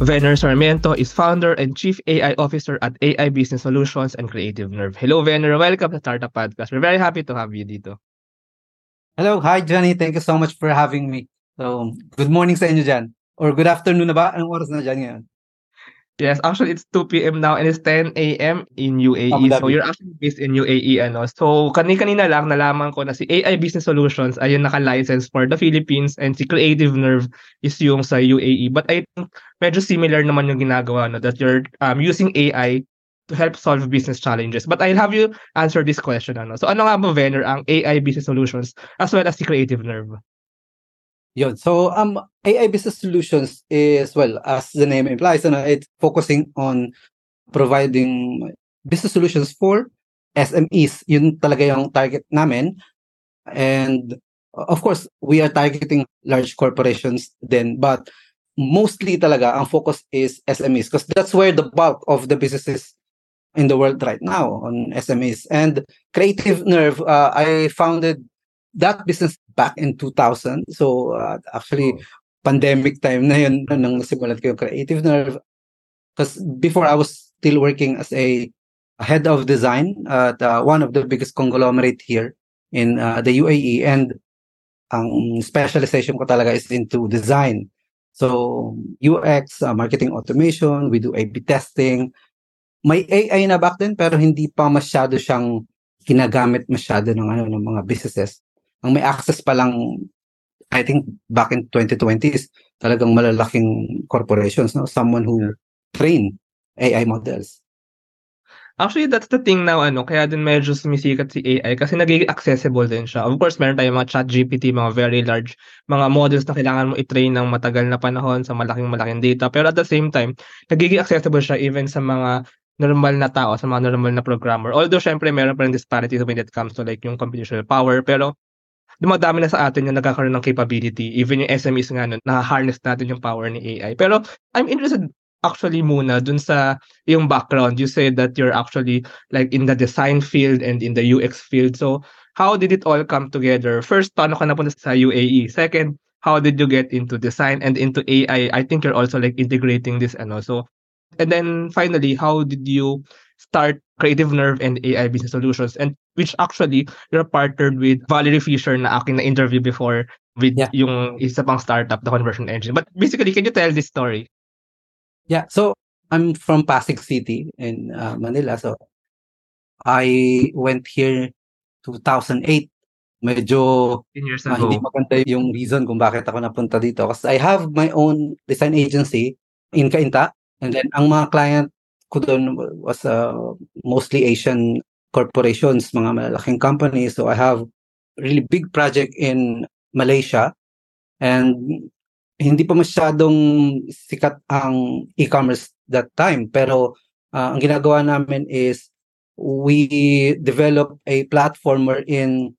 Venner Sarmiento is founder and chief AI officer at AI Business Solutions and Creative Nerve. Hello, Venner. Welcome to Startup Podcast. We're very happy to have you dito. Hello. Hi, Johnny. Thank you so much for having me. So, good morning sa inyo dyan. Or good afternoon na ba? Anong oras na dyan ngayon? Yes, actually it's 2 p.m. now and it's 10 a.m. in UAE. So you're actually based in UAE ano. So kani-kanina lang nalaman ko na si AI Business Solutions ay yung naka-license for the Philippines and si Creative Nerve is yung sa UAE. But I think medyo similar naman yung ginagawa no that you're um, using AI to help solve business challenges. But I'll have you answer this question ano. So ano nga ba Venner ang AI Business Solutions as well as si Creative Nerve? Yun. So, um, AI Business Solutions is, well, as the name implies, ano, it's focusing on providing business solutions for SMEs. Yun talaga yung target namin. And of course, we are targeting large corporations then, but mostly talaga ang focus is SMEs because that's where the bulk of the businesses in the world right now on SMEs. And Creative Nerve, uh, I founded that business back in 2000. So uh, actually, oh. pandemic time na yun nang nasimulan ko yung Creative Nerve. Because before I was still working as a head of design at uh, one of the biggest conglomerate here in uh, the UAE. And ang specialization ko talaga is into design. So UX, uh, marketing automation, we do A-B testing. May AI na back then pero hindi pa masyado siyang ginagamit masyado ng ano ng mga businesses ang may access pa lang I think back in 2020 is talagang malalaking corporations, no? Someone who train AI models. Actually, that's the thing now, ano, kaya din medyo sumisikat si AI kasi nagiging accessible din siya. Of course, meron tayong mga chat GPT, mga very large, mga models na kailangan mo i-train ng matagal na panahon sa malaking malaking data. Pero at the same time, nagiging accessible siya even sa mga normal na tao, sa mga normal na programmer. Although, syempre, meron pa rin disparities when it comes to like yung computational power. Pero dumadami na sa atin yung nagkakaroon ng capability. Even yung SMEs nga nun, na-harness natin yung power ni AI. Pero I'm interested actually muna dun sa yung background. You said that you're actually like in the design field and in the UX field. So how did it all come together? First, paano ka napunta sa UAE? Second, how did you get into design and into AI? I think you're also like integrating this ano. So and then finally, how did you start Creative Nerve and AI Business Solutions and which actually you're partnered with Valerie Fisher na aking na interview before with yeah. yung isa pang startup, the Conversion Engine. But basically, can you tell this story? Yeah, so I'm from Pasig City in uh, Manila. So I went here 2008. Medyo uh, hindi maganda yung reason kung bakit ako napunta dito. Kasi I have my own design agency in Cainta. And then ang mga client ko doon was uh, mostly Asian corporations, mga malalaking companies. So I have really big project in Malaysia and hindi pa masyadong sikat ang e-commerce that time. Pero uh, ang ginagawa namin is we develop a platform wherein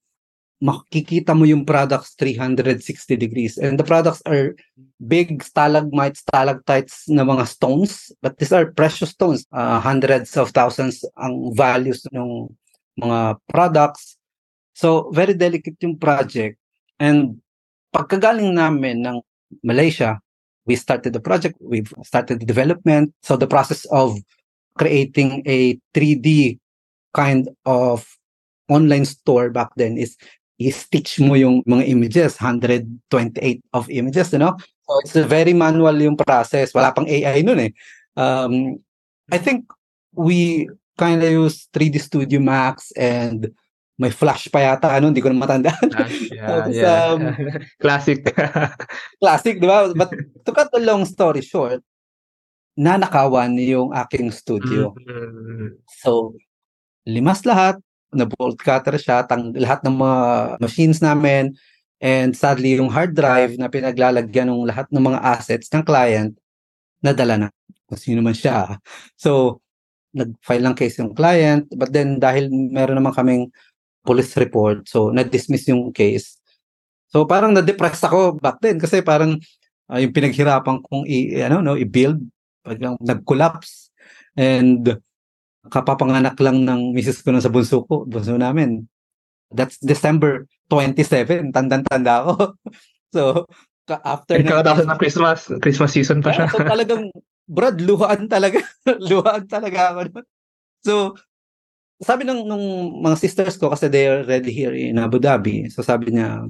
makikita mo yung products 360 degrees. And the products are big stalagmites, stalactites na mga stones. But these are precious stones. Uh, hundreds of thousands ang values ng mga products. So, very delicate yung project. And pagkagaling namin ng Malaysia, we started the project, we've started the development. So, the process of creating a 3D kind of online store back then is i-stitch mo yung mga images, 128 of images, you know? So it's a very manual yung process. Wala pang AI nun eh. Um, I think we kind of use 3D Studio Max and may flash pa yata, ano, hindi ko na matandaan. Flash, yeah, Tapos, yeah. Um, classic. classic, di ba? But to cut a long story short, nanakawan yung aking studio. Mm-hmm. So, limas lahat, na bolt cutter siya, tang lahat ng mga machines namin, and sadly yung hard drive na pinaglalagyan ng lahat ng mga assets ng client, nadala na. Kung sino man siya. So, nag-file ng case yung client, but then dahil meron naman kaming police report, so na-dismiss yung case. So parang na-depress ako back then kasi parang uh, yung pinaghirapan kong i ano no i-build biglang nag-collapse and kapapanganak lang ng misis ko na sa bunso ko, bunso namin. That's December 27, tandang-tanda ako. so, after na... Kakatapos ng Christmas, Christmas season pa siya. so, talagang Brad, luhaan talaga. luhaan talaga ako. So, sabi ng nung mga sisters ko kasi they are already here in Abu Dhabi. So sabi niya,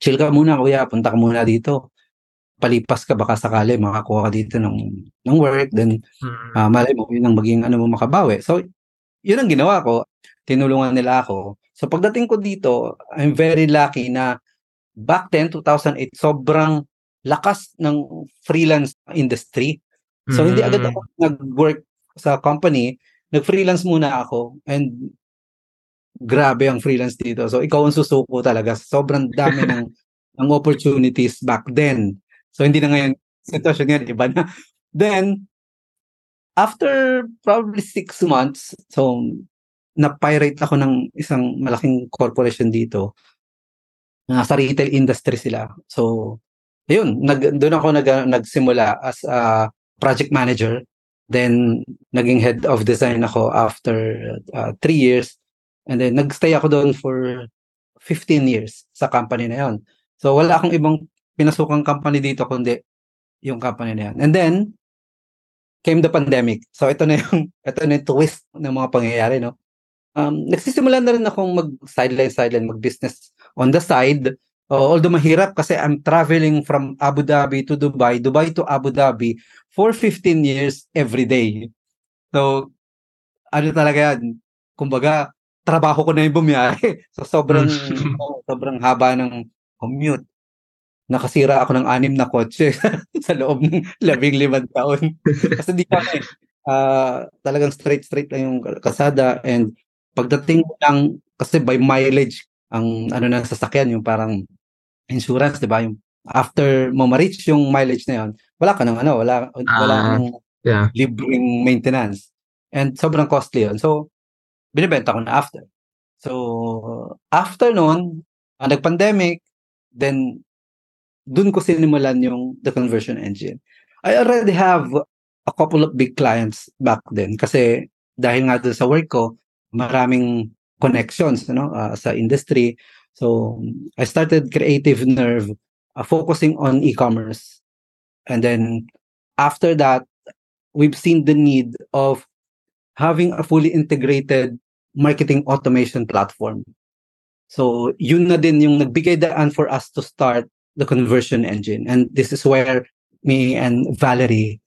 chill ka muna kuya, punta ka muna dito. Palipas ka baka sakali makakuha ka dito ng ng work then uh, malay mo yun ang maging ano mo makabawi. So yun ang ginawa ko. Tinulungan nila ako. So pagdating ko dito, I'm very lucky na back then 2008 sobrang lakas ng freelance industry. So mm-hmm. hindi agad ako nag-work sa company nag-freelance muna ako and grabe ang freelance dito. So ikaw ang susuko talaga. Sobrang dami ng ng opportunities back then. So hindi na ngayon sitwasyon ngayon iba na. Then after probably six months, so na-pirate ako ng isang malaking corporation dito. Nasa retail industry sila. So ayun, nag doon ako nag nagsimula as a project manager Then, naging head of design ako after uh, three years. And then, nagstay ako doon for 15 years sa company na yon. So, wala akong ibang pinasukang company dito kundi yung company na yan. And then, came the pandemic. So, ito na yung, ito na yung twist ng mga pangyayari, no? Um, nagsisimula na rin akong mag-sideline-sideline, mag-business on the side Uh, although mahirap kasi I'm traveling from Abu Dhabi to Dubai, Dubai to Abu Dhabi for 15 years every day. So, ano talaga yan? Kumbaga, trabaho ko na yung bumiyahe. So, sobrang, oh, sobrang haba ng commute. Nakasira ako ng anim na kotse sa loob ng labing limang taon. kasi di kami, uh, talagang straight-straight lang yung kasada and pagdating lang, kasi by mileage, ang ano na sasakyan, yung parang insurance, 'di ba? Yung after mo ma-reach yung mileage na 'yon, wala ka nang ano, wala wala uh, nang yeah. libreng maintenance. And sobrang costly 'yon. So binebenta ko na after. So after noon, uh, nag-pandemic, then dun ko sinimulan yung the conversion engine. I already have a couple of big clients back then kasi dahil nga doon sa work ko, maraming connections no uh, sa industry So I started Creative Nerve uh, focusing on e-commerce. And then after that, we've seen the need of having a fully integrated marketing automation platform. So yun na din yung nagbigay daan for us to start the conversion engine. And this is where me and Valerie,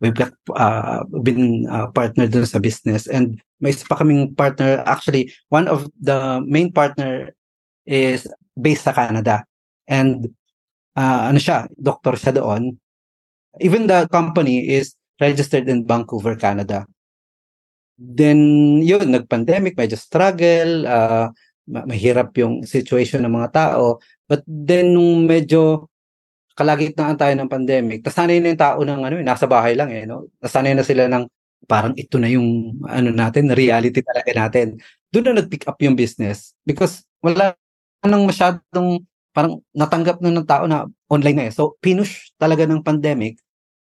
we've got, uh, been uh, partner dun sa business. And may isa pa partner, actually, one of the main partner is based sa Canada. And uh, ano siya, doctor siya. Even the company is registered in Vancouver, Canada. Then, yun, nag-pandemic, medyo struggle, uh, mahirap yung situation ng mga tao. But then, nung medyo kalagitnaan tayo ng pandemic, nasanay na yung tao ng ano, eh, nasa bahay lang eh, no? Nasanay na sila ng parang ito na yung ano natin, reality talaga natin. Doon na nag-pick up yung business because wala nang masyadong parang natanggap na ng tao na online na eh. So, pinush talaga ng pandemic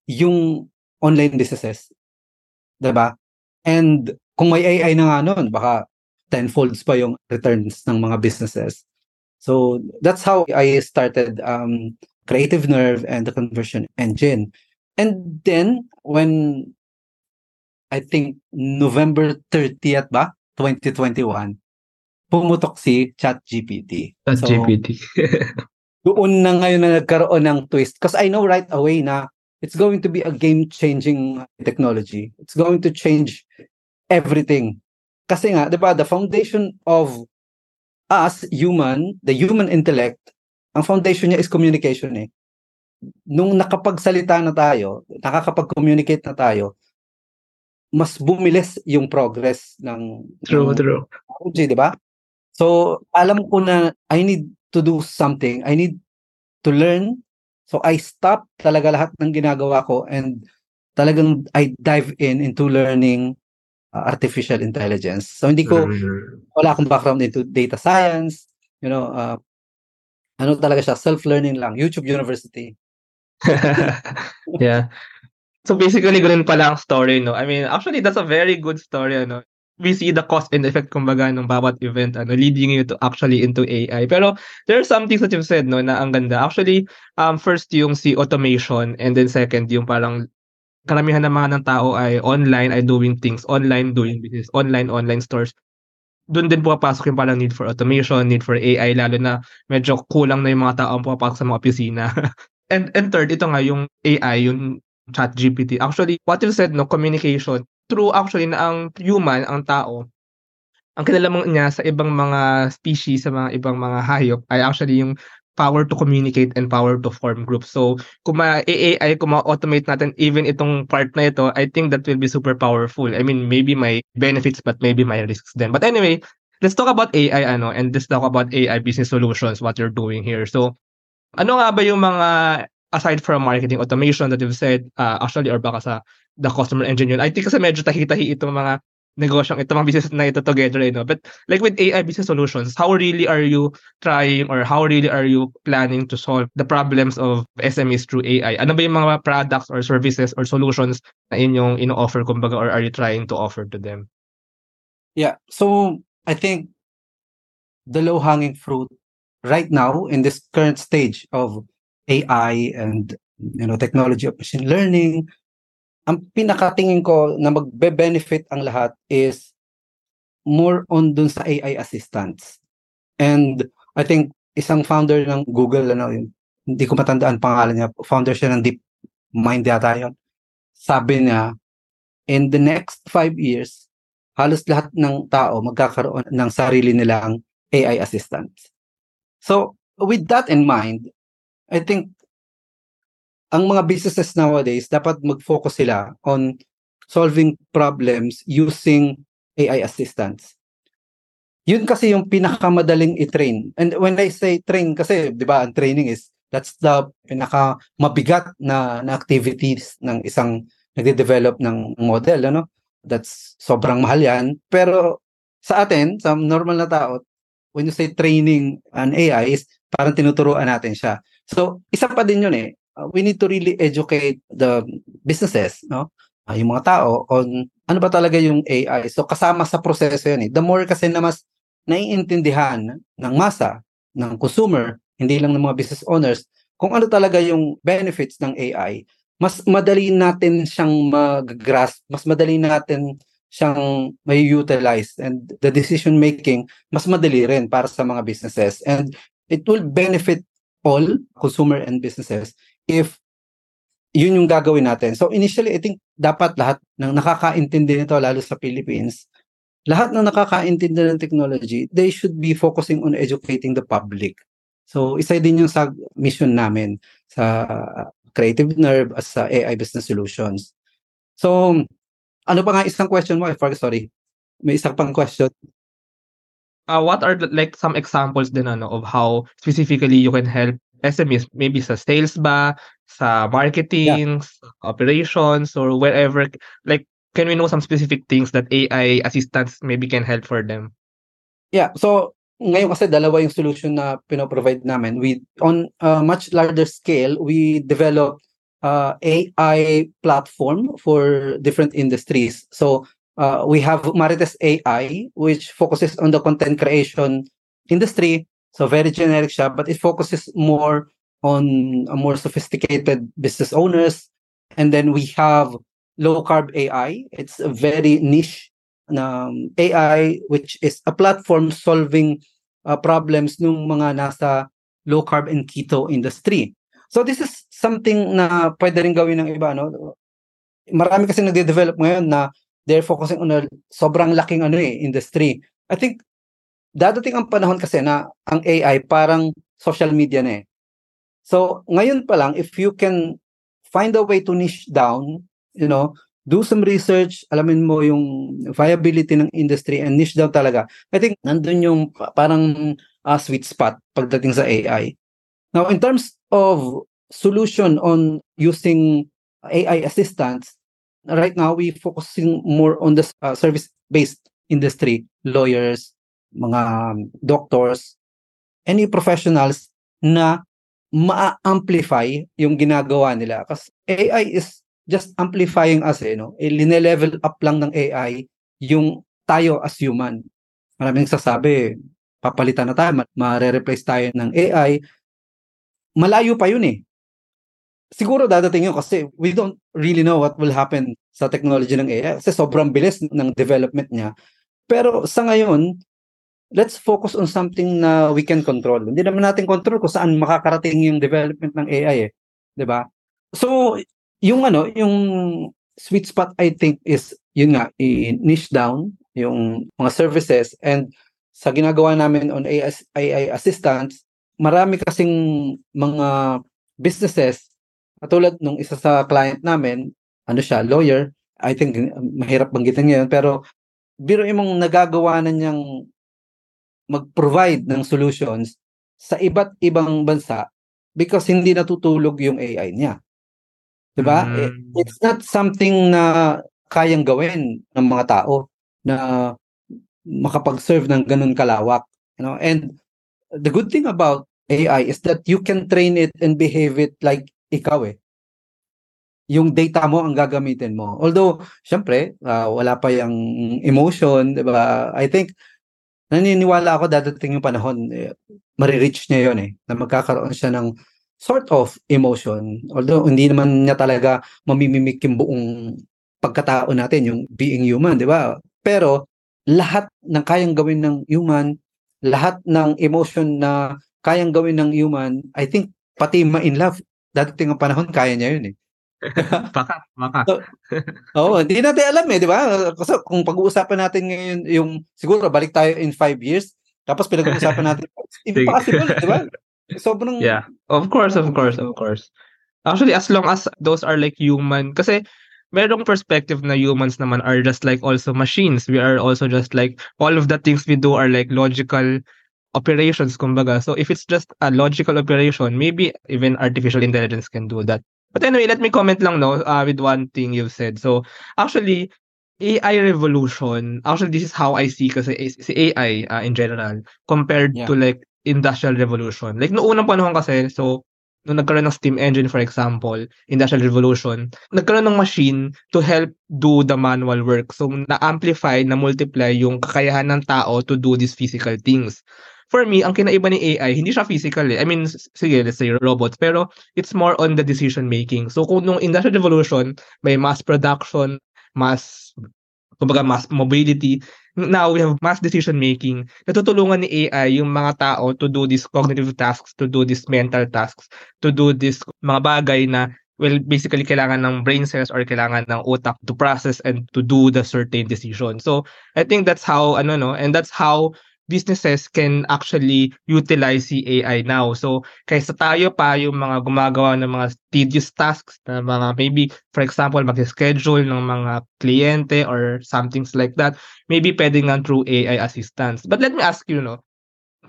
yung online businesses. ba diba? And kung may AI na nga noon, baka tenfolds pa yung returns ng mga businesses. So, that's how I started um, Creative Nerve and the conversion engine. And then, when I think November 30th ba? 2021, pumutok si ChatGPT. ChatGPT. So, doon na ngayon na nagkaroon ng twist. Because I know right away na it's going to be a game-changing technology. It's going to change everything. Kasi nga, di ba, the foundation of us, human, the human intellect, ang foundation niya is communication eh. Nung nakapagsalita na tayo, nakakapag-communicate na tayo, mas bumilis yung progress ng true, ng, true. technology, di ba? So, alam ko na I need to do something. I need to learn. So, I stop talaga lahat ng ginagawa ko and talagang I dive in into learning uh, artificial intelligence. So, hindi ko, mm-hmm. wala akong background into data science, you know, uh, ano talaga siya, self-learning lang, YouTube University. yeah. So basically, ganun pala ang story, no? I mean, actually, that's a very good story, ano? we see the cost and effect kumbaga ng bawat event ano leading you to actually into AI. Pero there are some things that you've said no na ang ganda. Actually, um first yung si automation and then second yung parang karamihan naman ng tao ay online, ay doing things online, doing business online, online stores. Doon din pumapasok yung parang need for automation, need for AI, lalo na medyo kulang na yung mga tao ang pumapasok sa mga opisina. and, and third, ito nga yung AI, yung chat GPT. Actually, what you said, no, communication, true actually na ang human, ang tao, ang kinalaman niya sa ibang mga species, sa mga ibang mga hayop, ay actually yung power to communicate and power to form groups. So, kung ma-AI, kung ma-automate natin even itong part na ito, I think that will be super powerful. I mean, maybe may benefits but maybe may risks din. But anyway, let's talk about AI ano and let's talk about AI business solutions, what you're doing here. So, ano nga ba yung mga aside from marketing automation that you've said, uh, actually, or baka sa the customer engine yun, I think kasi medyo tahi-tahi itong mga negosyong ito, mga business na ito together, eh, you know? But like with AI business solutions, how really are you trying or how really are you planning to solve the problems of SMEs through AI? Ano ba yung mga products or services or solutions na inyong ino-offer, kumbaga, or are you trying to offer to them? Yeah, so I think the low-hanging fruit right now in this current stage of AI and you know technology of machine learning ang pinakatingin ko na magbe-benefit ang lahat is more on dun sa AI assistants. And I think isang founder ng Google, ano, hindi ko matandaan pangalan niya, founder siya ng DeepMind yata yun. Sabi niya, in the next five years, halos lahat ng tao magkakaroon ng sarili nilang AI assistants. So, with that in mind, I think ang mga businesses nowadays, dapat mag-focus sila on solving problems using AI assistants. Yun kasi yung pinakamadaling i-train. And when I say train, kasi di ba ang training is, that's the pinaka mabigat na, na activities ng isang nagde-develop ng model. Ano? That's sobrang mahal yan. Pero sa atin, sa normal na tao, when you say training an AI is parang tinuturuan natin siya. So, isa pa din yun eh uh, we need to really educate the businesses, no? Uh, yung mga tao on ano ba talaga yung AI. So kasama sa proseso yan eh. The more kasi na mas naiintindihan ng masa, ng consumer, hindi lang ng mga business owners, kung ano talaga yung benefits ng AI, mas madali natin siyang mag-grasp, mas madali natin siyang may utilize and the decision making mas madali rin para sa mga businesses and it will benefit all consumer and businesses if yun yung gagawin natin. So initially, I think dapat lahat ng nakakaintindi nito, lalo sa Philippines, lahat ng nakakaintindi ng technology, they should be focusing on educating the public. So isa din yung sa mission namin sa Creative Nerve as sa AI Business Solutions. So ano pa nga isang question mo? Forgot, sorry. May isang pang question. Uh, what are like some examples din ano of how specifically you can help SMEs, maybe sa sales ba, sa marketing, yeah. sa operations, or wherever, like, can we know some specific things that AI assistants maybe can help for them? Yeah, so ngayon kasi dalawa yung solution na pino-provide namin. We on a much larger scale, we develop uh, AI platform for different industries. So uh, we have Marites AI, which focuses on the content creation industry. So very generic siya, but it focuses more on a more sophisticated business owners. And then we have low carb AI. It's a very niche um, AI, which is a platform solving uh, problems ng mga nasa low carb and keto industry. So this is something na pwede rin gawin ng iba. No? Marami kasi nagde-develop ngayon na they're focusing on a sobrang laking ano eh, industry. I think dadating ang panahon kasi na ang AI parang social media na eh. So, ngayon pa lang, if you can find a way to niche down, you know, do some research, alamin mo yung viability ng industry and niche down talaga. I think nandun yung parang uh, sweet spot pagdating sa AI. Now, in terms of solution on using AI assistants, right now we focusing more on the uh, service-based industry, lawyers, mga doctors, any professionals na ma-amplify yung ginagawa nila. Kasi AI is just amplifying us eh, no? E, line-level up lang ng AI yung tayo as human. Maraming sasabi, papalitan na tayo, ma-re-replace tayo ng AI. Malayo pa yun eh. siguro dadating yun kasi we don't really know what will happen sa technology ng AI kasi sobrang bilis ng development niya. Pero sa ngayon, let's focus on something na we can control. Hindi naman natin control kung saan makakarating yung development ng AI eh. 'Di ba? So, yung ano, yung sweet spot I think is yun nga, i-niche down yung mga services and sa ginagawa namin on AI, AI assistance, marami kasing mga businesses katulad nung isa sa client namin, ano siya, lawyer, I think mahirap banggitin ngayon pero biro imong nagagawa na niyang mag-provide ng solutions sa iba't ibang bansa because hindi natutulog yung AI niya. 'Di ba? Mm. It's not something na kayang gawin ng mga tao na makapag-serve ng ganun kalawak, you know. And the good thing about AI is that you can train it and behave it like ikaw eh. Yung data mo ang gagamitin mo. Although, syempre, uh, wala pa yung emotion, di ba? I think, naniniwala ako dadating yung panahon, eh, marireach niya yon eh, na magkakaroon siya ng sort of emotion. Although, hindi naman niya talaga mamimimik yung buong pagkatao natin, yung being human, di ba? Pero, lahat ng kayang gawin ng human, lahat ng emotion na kayang gawin ng human, I think pati ma-in love, dadating ang panahon, kaya niya yun eh. baka, baka. So, Oo, oh, hindi natin alam eh, di ba? Kasi kung pag-uusapan natin ngayon yung, siguro balik tayo in five years, tapos pinag-uusapan natin, impossible, di ba? Sobrang... Yeah, of course, of course, of course. Actually, as long as those are like human, kasi merong perspective na humans naman are just like also machines. We are also just like, all of the things we do are like logical operations, kumbaga. So if it's just a logical operation, maybe even artificial intelligence can do that. But anyway, let me comment lang no uh, with one thing you've said. So actually, AI revolution, actually this is how I see kasi si AI uh, in general compared yeah. to like industrial revolution. Like noong unang panahon kasi, so nung nagkaroon ng steam engine for example, industrial revolution, nagkaroon ng machine to help do the manual work. So na-amplify, na-multiply yung kakayahan ng tao to do these physical things for me, ang kinaiba ni AI, hindi siya physical eh. I mean, sige, let's say robots, pero it's more on the decision making. So kung nung Industrial Revolution, may mass production, mass, kumbaga mass mobility, now we have mass decision making. Natutulungan ni AI yung mga tao to do these cognitive tasks, to do these mental tasks, to do this mga bagay na well, basically kailangan ng brain cells or kailangan ng utak to process and to do the certain decision. So, I think that's how, ano no, and that's how businesses can actually utilize si AI now. So, kaysa tayo pa yung mga gumagawa ng mga tedious tasks na mga maybe, for example, mag-schedule ng mga kliyente or something like that, maybe pwede nga through AI assistance. But let me ask you, no,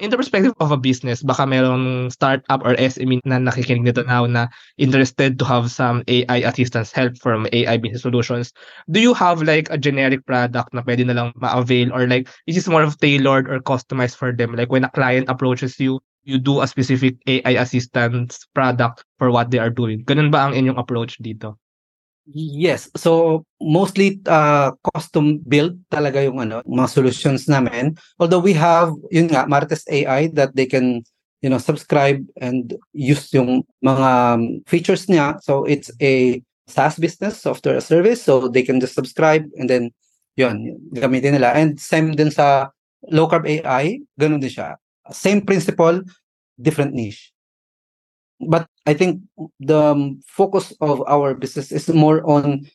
in the perspective of a business, baka merong startup or SME na nakikinig nito now na interested to have some AI assistance help from AI business solutions. Do you have like a generic product na pwede na lang ma-avail or like is this more of tailored or customized for them? Like when a client approaches you, you do a specific AI assistance product for what they are doing. Ganun ba ang inyong approach dito? Yes. So mostly uh, custom build talaga yung ano, mga solutions namin. Although we have yun nga Martes AI that they can you know subscribe and use yung mga um, features niya. So it's a SaaS business, software service. So they can just subscribe and then yun, gamitin nila. And same din sa low carb AI, ganun din siya. Same principle, different niche but I think the focus of our business is more on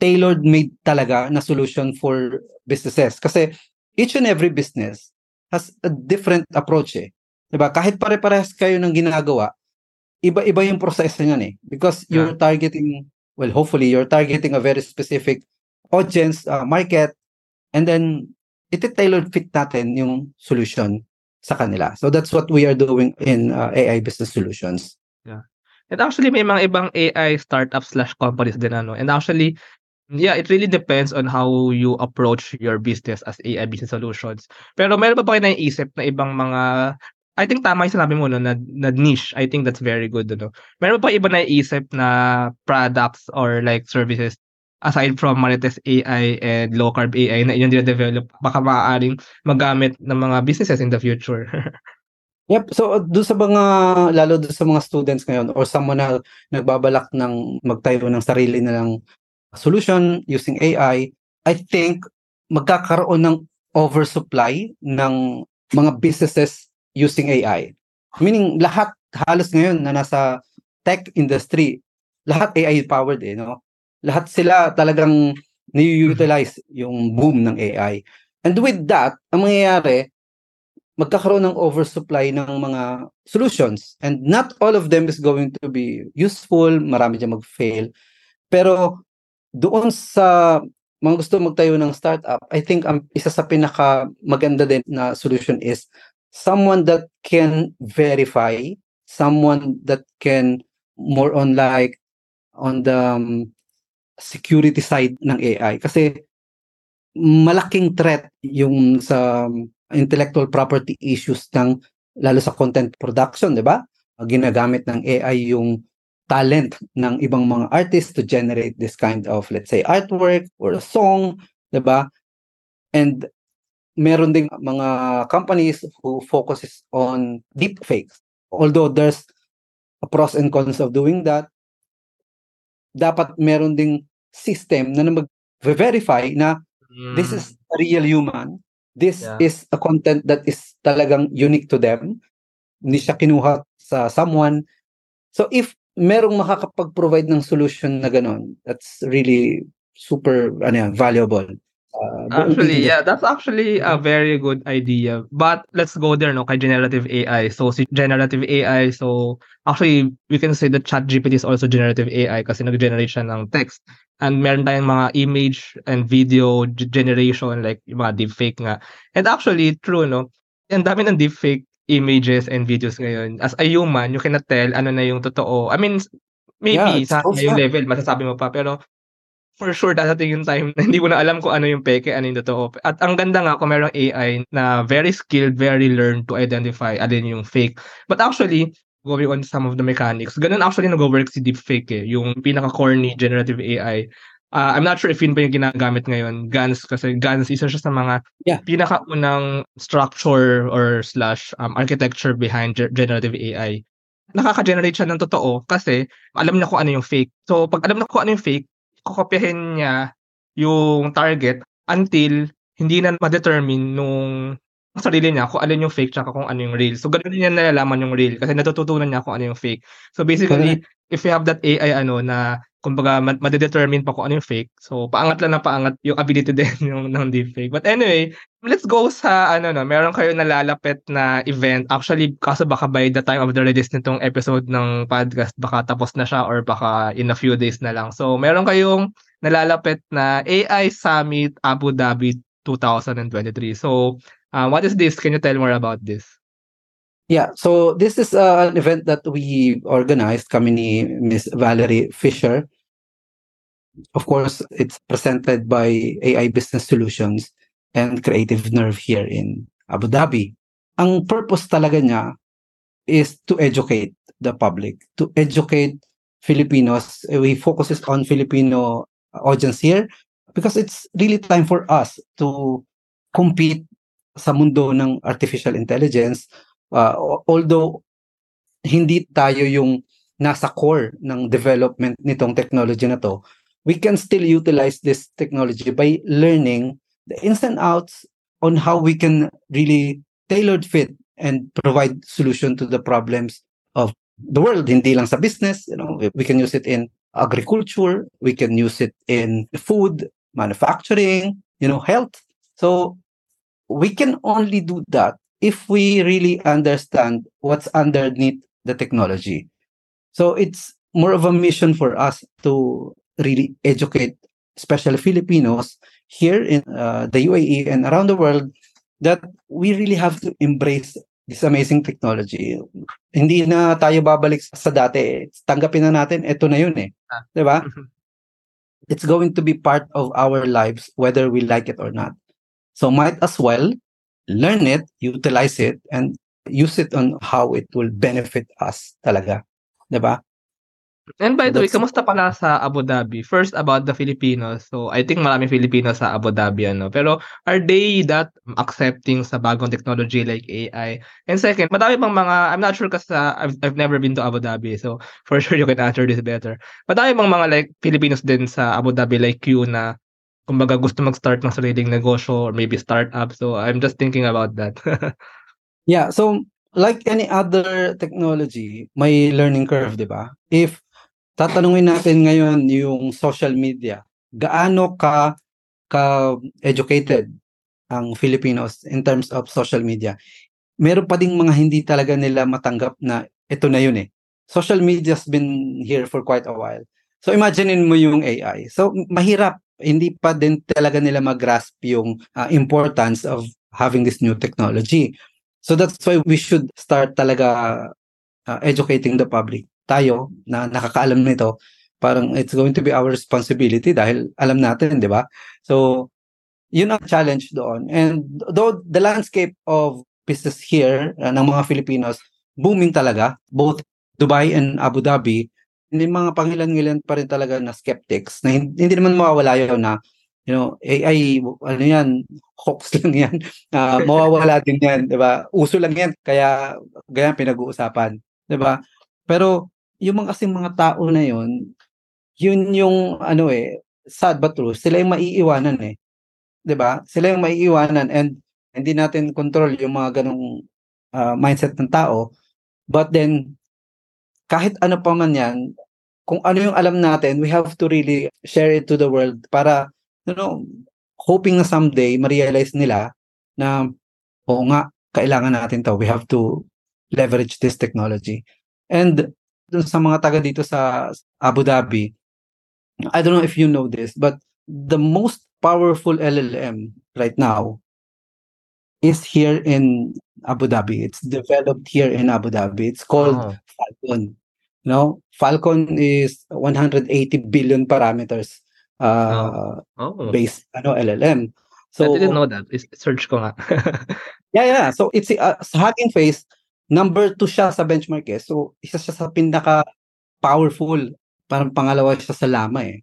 tailored made talaga na solution for businesses kasi each and every business has a different approach eh. 'Di ba? Kahit pare-parehas kayo ng ginagawa, iba-iba yung proseso niyan eh because you're targeting well hopefully you're targeting a very specific audience, uh, market and then iti tailored fit natin yung solution sa kanila. So that's what we are doing in uh, AI business solutions. Yeah. And actually may mga ibang AI startups slash companies din ano. And actually yeah, it really depends on how you approach your business as AI business solutions. Pero meron pa ba kayo naiisip na ibang mga I think tama yung sinabi mo no, na, na niche. I think that's very good. No? Meron pa iba naiisip na products or like services aside from Marites AI and low carb AI na inyong develop baka maaaring magamit ng mga businesses in the future? Yep. So do sa mga lalo do sa mga students ngayon or someone na nagbabalak ng magtayo ng sarili nilang solution using AI, I think magkakaroon ng oversupply ng mga businesses using AI. Meaning lahat halos ngayon na nasa tech industry, lahat AI powered eh, no? Lahat sila talagang ni-utilize yung boom ng AI. And with that, ang mangyayari, magkakaroon ng oversupply ng mga solutions. And not all of them is going to be useful, marami dyan mag-fail. Pero doon sa mga gusto magtayo ng startup, I think ang isa sa pinaka maganda din na solution is someone that can verify, someone that can more on like on the um, security side ng AI kasi malaking threat yung sa intellectual property issues ng lalo sa content production, 'di ba? Ginagamit ng AI yung talent ng ibang mga artists to generate this kind of let's say artwork or a song, 'di ba? And meron ding mga companies who focuses on deep fakes. Although there's a pros and cons of doing that, dapat meron ding system na mag-verify na mm. this is a real human This yeah. is a content that is talagang unique to them. Hindi siya kinuha sa someone. So if merong makakapag-provide ng solution na ganun, that's really super ano yan, valuable. Uh, actually, yeah, that's actually a very good idea. But let's go there, no, kay generative AI. So, si generative AI, so actually, we can say that ChatGPT is also generative AI kasi nag-generate siya ng text. And meron tayong mga image and video generation, like yung mga deepfake nga. And actually, true, no? Ang dami ng deepfake images and videos ngayon. As a human, you cannot tell ano na yung totoo. I mean, maybe yeah, sa yung level, masasabi mo pa. Pero for sure dadating yung time na hindi mo na alam kung ano yung peke, ano yung totoo. At ang ganda nga kung merong AI na very skilled, very learned to identify alin yung fake. But actually, going on some of the mechanics. Ganun actually nag-work si deepfake eh, yung pinaka-corny generative AI. Uh, ah, I'm not sure if yun pa yung ginagamit ngayon, GANs, kasi GANs isa siya sa mga yeah. pinaka-unang structure or slash um, architecture behind ge- generative AI. Nakaka-generate siya ng totoo kasi alam niya kung ano yung fake. So, pag alam na kung ano yung fake, kokopyahin niya yung target until hindi na ma-determine nung sarili niya kung alin yung fake tsaka kung ano yung real. So, ganun niya nalalaman yung real kasi natututunan niya kung ano yung fake. So, basically, Correct. if you have that AI ano na kumbaga ma-determine pa kung ano yung fake. So, paangat lang na paangat yung ability din yung ng deepfake. But anyway, let's go sa ano no, meron kayo nalalapit na event. Actually, kaso baka by the time of the release nitong episode ng podcast, baka tapos na siya or baka in a few days na lang. So, meron kayong nalalapit na AI Summit Abu Dhabi 2023. So, uh, what is this? Can you tell more about this? Yeah, so this is uh, an event that we organized, kami ni Miss Valerie Fisher. Of course, it's presented by AI Business Solutions and Creative Nerve here in Abu Dhabi. Ang purpose talaga niya is to educate the public, to educate Filipinos. We focuses on Filipino audience here because it's really time for us to compete sa mundo ng artificial intelligence uh, although hindi tayo yung nasa core ng development nitong technology na to we can still utilize this technology by learning the ins and outs on how we can really tailored fit and provide solution to the problems of the world. Hindi lang sa business you know we can use it in agriculture we can use it in food manufacturing you know health. So we can only do that if we really understand what's underneath the technology. So it's more of a mission for us to really educate, especially Filipinos here in uh, the UAE and around the world, that we really have to embrace this amazing technology. Hindi na tayo babalik sa dati. Tanggapin na natin, ito na yun eh. Ah. Di ba? It's going to be part of our lives whether we like it or not. So might as well learn it, utilize it, and use it on how it will benefit us talaga. Diba? And by So the way, kamusta pala sa Abu Dhabi? First about the Filipinos. So I think maraming Filipino sa Abu Dhabi ano. Pero are they that accepting sa bagong technology like AI? And second, madami pang mga I'm not sure kasi uh, I've I've never been to Abu Dhabi. So for sure you can answer this better. Madami pang mga like Filipinos din sa Abu Dhabi like you na kumbaga gusto mag-start ng sariling negosyo or maybe startup. So I'm just thinking about that. Yeah, so like any other technology, may learning curve, 'di ba? If tatanungin natin ngayon yung social media, gaano ka ka educated ang Filipinos in terms of social media? Meron pa ding mga hindi talaga nila matanggap na ito na yun eh. Social media's been here for quite a while. So imaginein mo yung AI. So mahirap, hindi pa din talaga nila mag-grasp yung uh, importance of having this new technology. So that's why we should start talaga uh, educating the public. Tayo na nakakaalam nito, parang it's going to be our responsibility dahil alam natin, 'di ba? So yun ang challenge doon. And though the landscape of business here uh, ng mga Filipinos booming talaga, both Dubai and Abu Dhabi, hindi mga pangilan-ngilan pa rin talaga na skeptics na hindi, hindi naman mawawala yun na you know, AI, ano yan, hoax lang yan. Uh, mawawala din yan, di ba? Uso lang yan, kaya ganyan pinag-uusapan, di ba? Pero yung mga kasing mga tao na yun, yun yung ano eh, sad but true, sila yung maiiwanan eh. 'Di ba? Sila yung maiiwanan and hindi natin control yung mga ganong uh, mindset ng tao. But then kahit ano pa man 'yan, kung ano yung alam natin, we have to really share it to the world para you know, hoping na someday ma-realize nila na oo nga, kailangan natin to. We have to leverage this technology. And dun sa mga taga dito sa Abu Dhabi, I don't know if you know this, but the most powerful LLM right now is here in Abu Dhabi. It's developed here in Abu Dhabi. It's called oh. Falcon. You know, Falcon is 180 billion parameters uh, oh. Oh. based ano LLM. So I didn't know that. Search ko nga. yeah, yeah. So it's uh, sa Hugging Face number 2 siya sa benchmark eh. So isa siya sa pinaka powerful. Parang pangalawa siya sa Llama eh.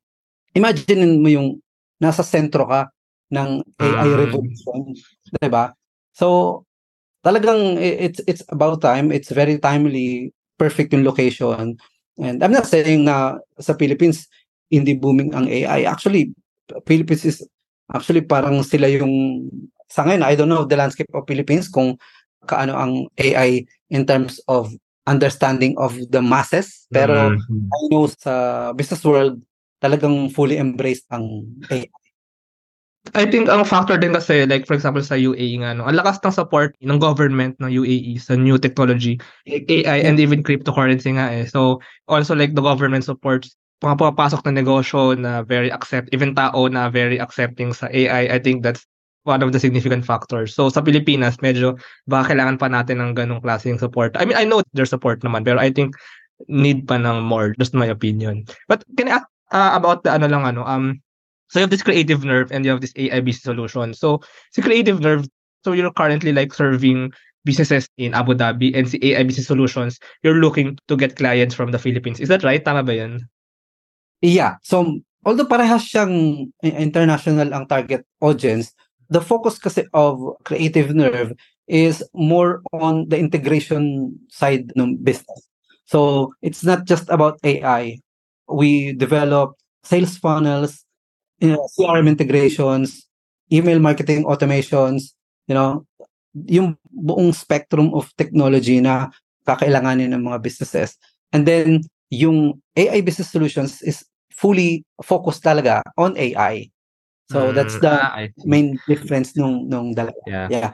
Imagine mo yung nasa sentro ka ng AI mm. revolution, 'di ba? So talagang it's it's about time, it's very timely, perfect yung location. And I'm not saying na sa Philippines hindi booming ang AI. Actually, Philippines is actually parang sila yung sa ngayon, I don't know the landscape of Philippines kung kaano ang AI in terms of understanding of the masses. Pero mm-hmm. I know sa business world, talagang fully embraced ang AI. I think ang factor din kasi like for example sa UAE nga no, ang lakas ng support ng government ng UAE sa new technology, AI and even cryptocurrency nga eh. So also like the government supports mga pumapasok na negosyo na very accept, even tao na very accepting sa AI. I think that's one of the significant factors. So sa Pilipinas, medyo baka kailangan pa natin ng ganong klaseng support. I mean, I know there's support naman, pero I think need pa ng more, just my opinion. But can I ask uh, about the ano lang ano um so you have this creative nerve and you have this AIBC solution. So si creative nerve so you're currently like serving businesses in Abu Dhabi and si AIBC solutions you're looking to get clients from the Philippines. Is that right? Tama ba 'yan? Yeah. So although parehas siyang international ang target audience, the focus kasi of creative nerve is more on the integration side ng business. So it's not just about AI. We develop sales funnels, you know, CRM integrations, email marketing automations, you know, yung buong spectrum of technology na kakailanganin ng mga businesses. And then yung AI business solutions is fully focused talaga on AI. So mm, that's the ah, main difference nung nung dalawa. Yeah. yeah.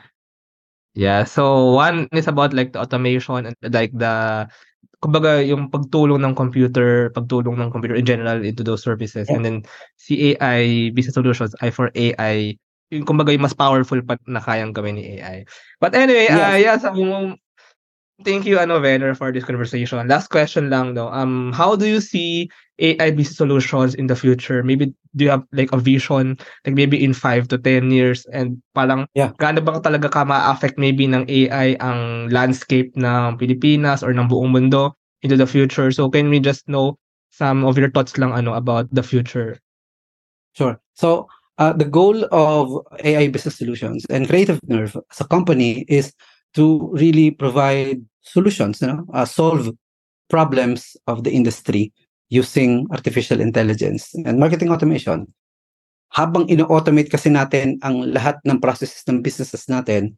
Yeah, so one is about like the automation and like the kumbaga yung pagtulong ng computer, pagtulong ng computer in general into those services. Yeah. And then si AI business solutions ay for AI yung kumbaga yung mas powerful pa na kayang gawin ni AI. But anyway, yes. uh, yeah, so thank you ano Venner for this conversation. Last question lang though. Um how do you see AI business solutions in the future? Maybe do you have like a vision like maybe in 5 to 10 years and palang, yeah. gaano ba talaga ka ma-affect maybe ng AI ang landscape ng Pilipinas or ng buong mundo into the future? So can we just know some of your thoughts lang ano about the future. Sure. So, uh, the goal of AI Business Solutions and Creative Nerve as a company is to really provide solutions, you know, uh, solve problems of the industry using artificial intelligence and marketing automation. Habang ino-automate kasi natin ang lahat ng processes ng businesses natin,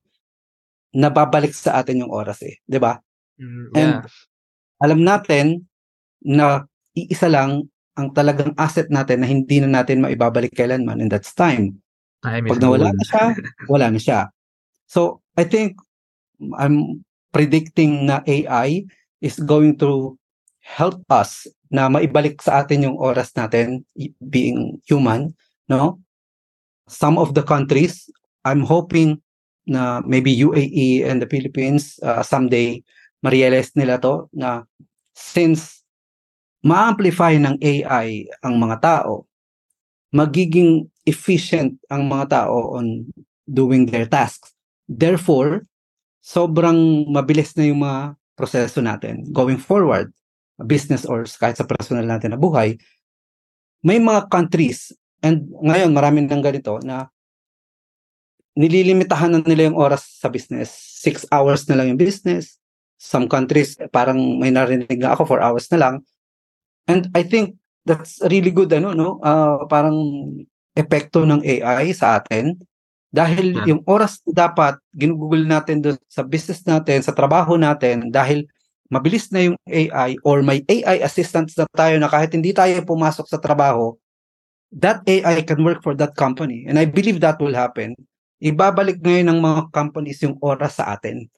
nababalik sa atin yung oras eh, 'di ba? Mm, And yeah. alam natin na iisa lang ang talagang asset natin na hindi na natin maibabalik kailanman and that's time. Time is Pag nawala na siya, wala na siya. So, I think I'm predicting na AI is going to help us na maibalik sa atin yung oras natin being human, no? Some of the countries, I'm hoping na maybe UAE and the Philippines uh, someday ma-realize nila to na since ma-amplify ng AI ang mga tao, magiging efficient ang mga tao on doing their tasks. Therefore, sobrang mabilis na yung mga proseso natin going forward, business or kahit sa personal natin na buhay. May mga countries, and ngayon marami nang ganito na nililimitahan na nila yung oras sa business. Six hours na lang yung business. Some countries, parang may narinig na ako, four hours na lang. And I think that's really good, ano, no? Uh, parang epekto ng AI sa atin. Dahil Yeah. yung oras na dapat ginugugol natin doon sa business natin, sa trabaho natin, dahil mabilis na yung AI or may AI assistants na tayo na kahit hindi tayo pumasok sa trabaho, that AI can work for that company. And I believe that will happen. Ibabalik ngayon ng mga companies yung oras sa atin.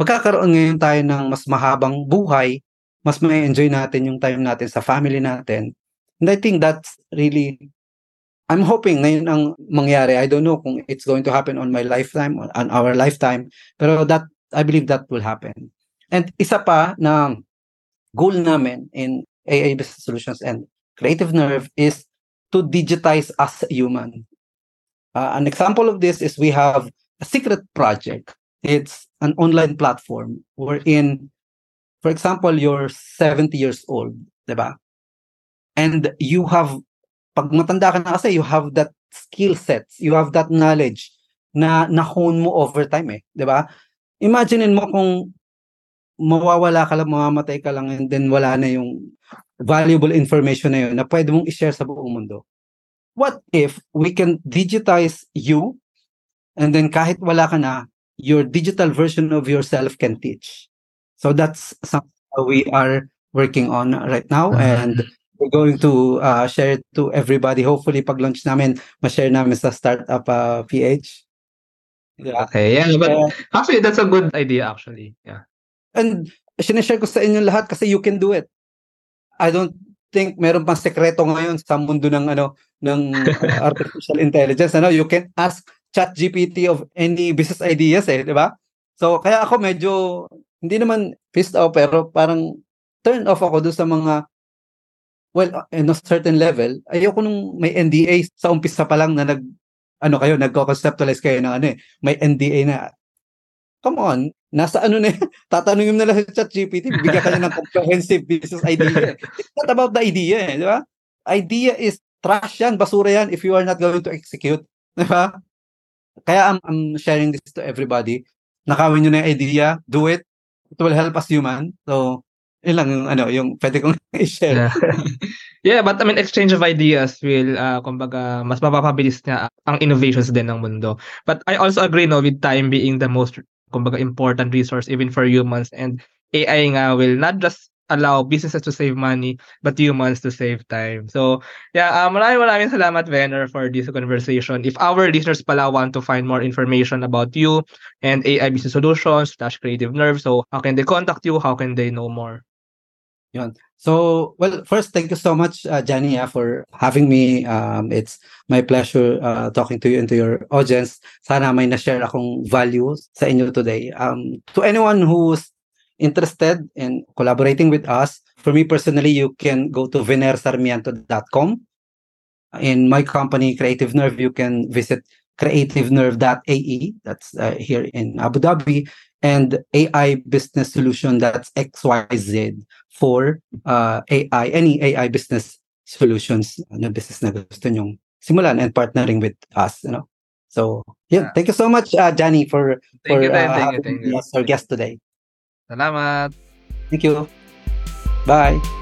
Magkakaroon ngayon tayo ng mas mahabang buhay, mas may enjoy natin yung time natin sa family natin. And I think that's really I'm hoping ngayon ang mangyari. I don't know kung it's going to happen on my lifetime, on our lifetime, pero that I believe that will happen. And isa pa na goal namin in AI Business Solutions and Creative Nerve is to digitize us human. Uh, an example of this is we have a secret project. It's an online platform wherein, for example, you're 70 years old, diba? And you have, pag matanda ka na kasi, you have that skill sets, you have that knowledge na nahone mo over time eh, diba? Imaginein mo kung mawawala ka lang, mamamatay ka lang, and then wala na yung valuable information na yun na pwede mong i-share sa buong mundo. What if we can digitize you and then kahit wala ka na, your digital version of yourself can teach. So that's something we are working on right now and we're going to uh, share it to everybody. Hopefully pag launch namin, ma-share namin sa Startup uh, PH. Yeah. Okay, yeah, but Uh, actually that's a good idea actually. Yeah. And sinishare ko sa inyo lahat kasi you can do it. I don't think meron pang sekreto ngayon sa mundo ng ano ng artificial intelligence ano you can ask chat GPT of any business ideas eh di ba so kaya ako medyo hindi naman pissed off pero parang turn off ako doon sa mga well in a certain level ayoko nung may NDA sa umpisa pa lang na nag ano kayo nagko-conceptualize kayo ng ano eh may NDA na. Come on nasa ano na tatanungin mo na lang sa chat GPT bibigyan ka niya ng comprehensive business idea. It's not about the idea eh, di ba? Idea is trash yan basura yan if you are not going to execute di ba? Kaya I'm, I'm sharing this to everybody. Nakawin nyo na yung idea do it. It will help us human. So yun lang yung ano yung pwede kong i-share Yeah. yeah, but I mean exchange of ideas will uh, kumbaga mas mapapabilis niya ang innovations din ng mundo. But I also agree no with time being the most kumbaga important resource even for humans and AI nga will not just allow businesses to save money but humans to save time. So, yeah, uh, maraming maraming salamat Venner for this conversation. If our listeners pala want to find more information about you and AI business solutions slash creative nerve, so how can they contact you? How can they know more? So, well, first, thank you so much, uh, Johnny, uh, for having me. Um, it's my pleasure uh, talking to you and to your audience. Sana may na-share akong values sa inyo today. Um, to anyone who's interested in collaborating with us, for me personally, you can go to venersarmiento.com. In my company, Creative Nerve, you can visit creativenerve.ae. That's uh, here in Abu Dhabi. And AI Business Solution, that's XYZ for uh, AI, any AI business solutions, ano, business na gusto nyong simulan and partnering with us, you know. So, yeah, thank you so much, uh, Johnny, for, thank for you, uh, thank you, thank you. our guest today. Salamat. Thank you. Bye.